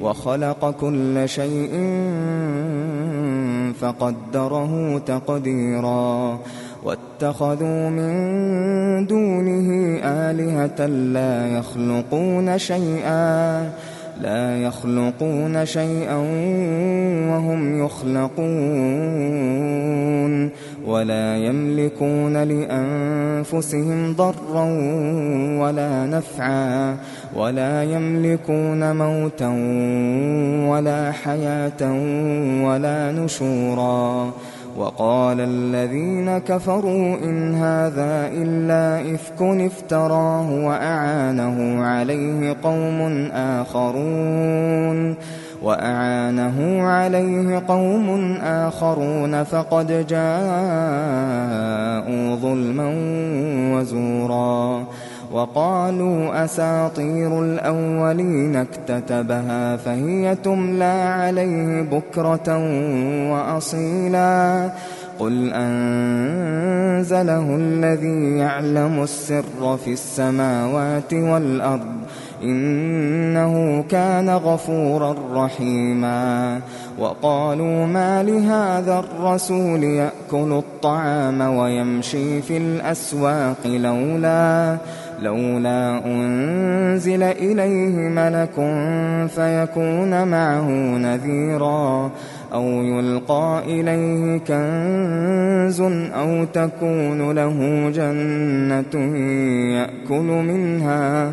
وخلق كل شيء فقدره تقديرا. واتخذوا من دونه آلهة لا يخلقون شيئا لا يخلقون شيئا وهم يخلقون. ولا يملكون لأنفسهم ضرا ولا نفعا ولا يملكون موتا ولا حياة ولا نشورا وقال الذين كفروا إن هذا إلا إفك افتراه وأعانه عليه قوم آخرون وأعانه عليه قوم آخرون فقد جاءوا ظلما وزورا وقالوا أساطير الأولين اكتتبها فهي تملى عليه بكرة وأصيلا قل أنزله الذي يعلم السر في السماوات والأرض إنه كان غفورا رحيما. وقالوا ما لهذا الرسول يأكل الطعام ويمشي في الأسواق لولا لولا أنزل إليه ملك فيكون معه نذيرا أو يلقى إليه كنز أو تكون له جنة يأكل منها.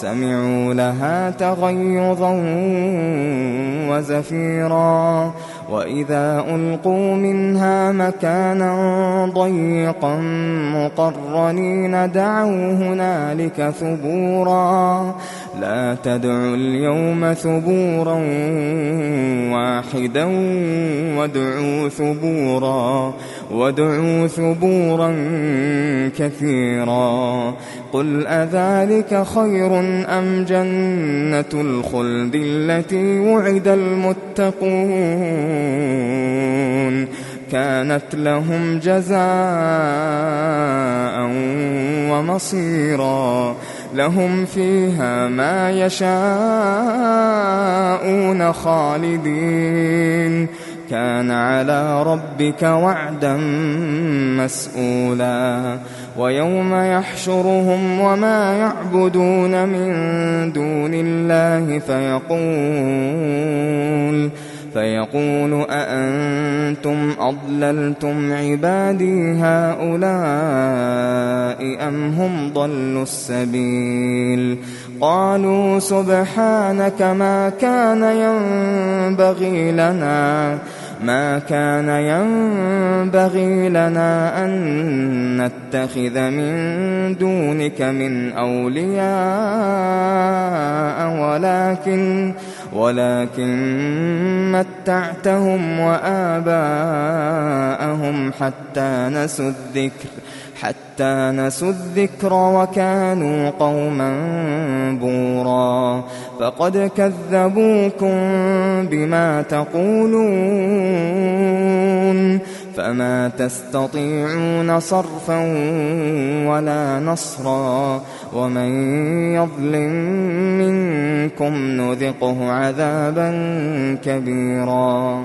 سمعوا لها تغيظا وزفيرا. وإذا ألقوا منها مكانا ضيقا مقرنين دعوا هنالك ثبورا لا تدعوا اليوم ثبورا واحدا وادعوا ثبورا وادعوا ثبورا كثيرا قل أذلك خير أم جنة الخلد التي وعد المتقون كانت لهم جزاء ومصيرا. لهم فيها ما يشاءون خالدين. كان على ربك وعدا مسئولا ويوم يحشرهم وما يعبدون من دون الله فيقول فيقول أأنتم أضللتم عبادي هؤلاء أم هم ضلوا السبيل قالوا سبحانك ما كان ينبغي لنا ما كان ينبغي لنا أن نتخذ من دونك من أولياء ولكن ولكن متعتهم وآباءهم حتى نسوا الذكر حتى نسوا الذكر وكانوا قوما بورا. فقد كذبوكم بما تقولون. فما تستطيعون صرفا ولا نصرا ومن يظلم منكم نذقه عذابا كبيرا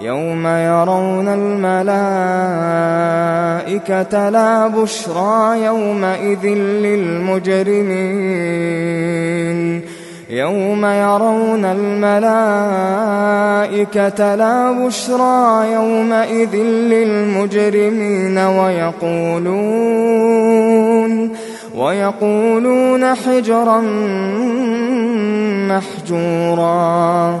يوم يرون الملائكة لا بشرى يومئذ للمجرمين. يوم يرون الملائكة لا بشرى يومئذ للمجرمين ويقولون ويقولون حجرا محجورا.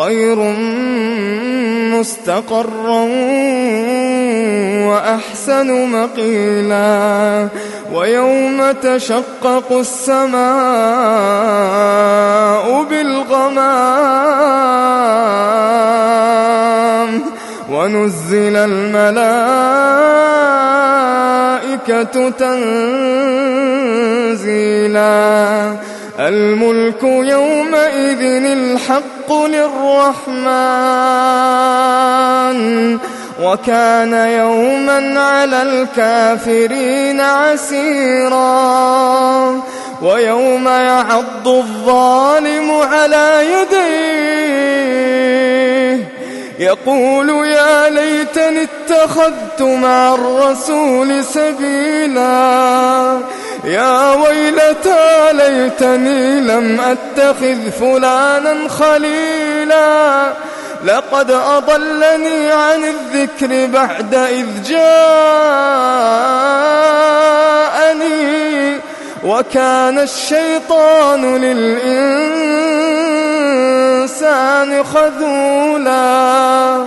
خير مستقرا وأحسن مقيلا ويوم تشقق السماء بالغمام ونزل الملائكة تنزيلا الملك يومئذ الحق للرحمن وكان يوما على الكافرين عسيرا ويوم يعض الظالم على يديه يقول يا ليتني اتخذت مع الرسول سبيلا يا ويلتى ليتني لم أتخذ فلانا خليلا. لقد أضلني عن الذكر بعد إذ جاءني. وكان الشيطان للإنسان خذولا.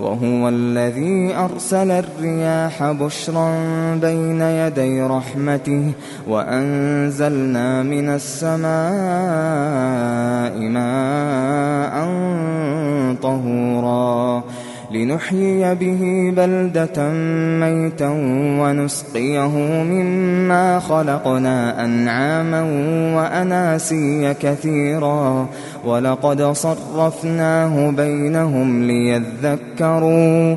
وهو الذي أرسل الرياح بشرا بين يدي رحمته وأنزلنا من السماء ماء طهورا لنحيي به بلدة ميتا ونسقيه مما خلقنا أنعاما وأناسيا كثيرا. ولقد صرفناه بينهم ليذكروا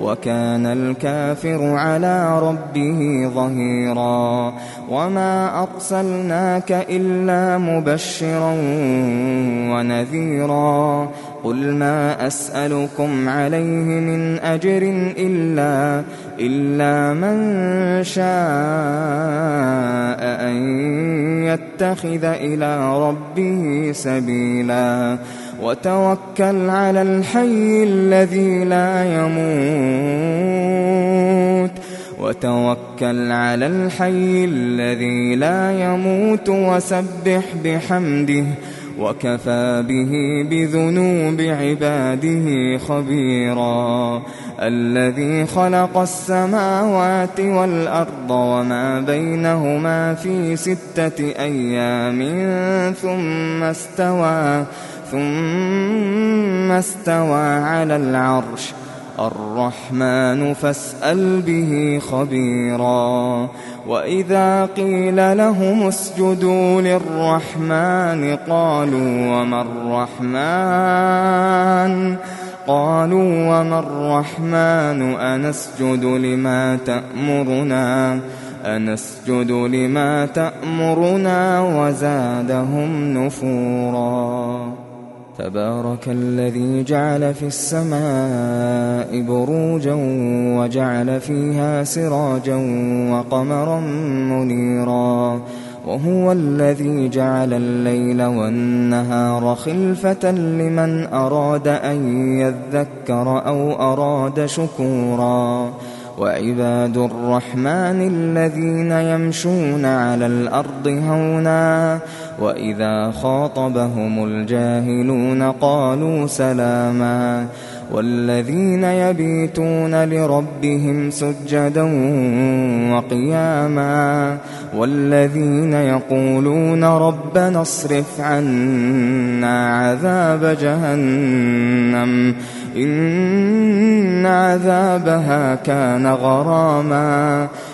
وكان الكافر على ربه ظهيرا وما أرسلناك إلا مبشرا ونذيرا قل ما أسألكم عليه من أجر إلا إلا من شاء أن يتخذ إلى ربه سبيلا وتوكل على الحي الذي لا يموت. وتوكل على الحي الذي لا يموت وسبح بحمده. وكفى به بذنوب عباده خبيرا. الذي خلق السماوات والأرض وما بينهما في ستة أيام ثم استوى. ثم استوى على العرش. الرحمن فاسأل به خبيرا. وإذا قيل لهم اسجدوا للرحمن قالوا وما الرحمن؟ قالوا وما الرحمن؟ أنسجد لما تأمرنا. أنسجد لما تأمرنا وزادهم نفورا. تبارك الذي جعل في السماء بروجا وجعل فيها سراجا وقمرا منيرا وهو الذي جعل الليل والنهار خلفة لمن أراد أن يذكر أو أراد شكورا وعباد الرحمن الذين يمشون على الأرض هونا وإذا خاطبهم الجاهلون قالوا سلاما والذين يبيتون لربهم سجدا وقياما والذين يقولون ربنا اصرف عنا عذاب جهنم إن عذابها كان غراما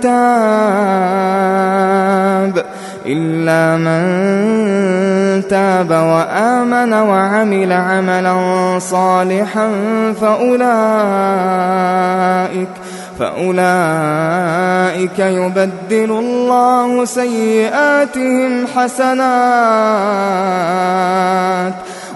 تاب إلا من تاب وآمن وعمل عملا صالحا فأولئك فأولئك يبدل الله سيئاتهم حسنات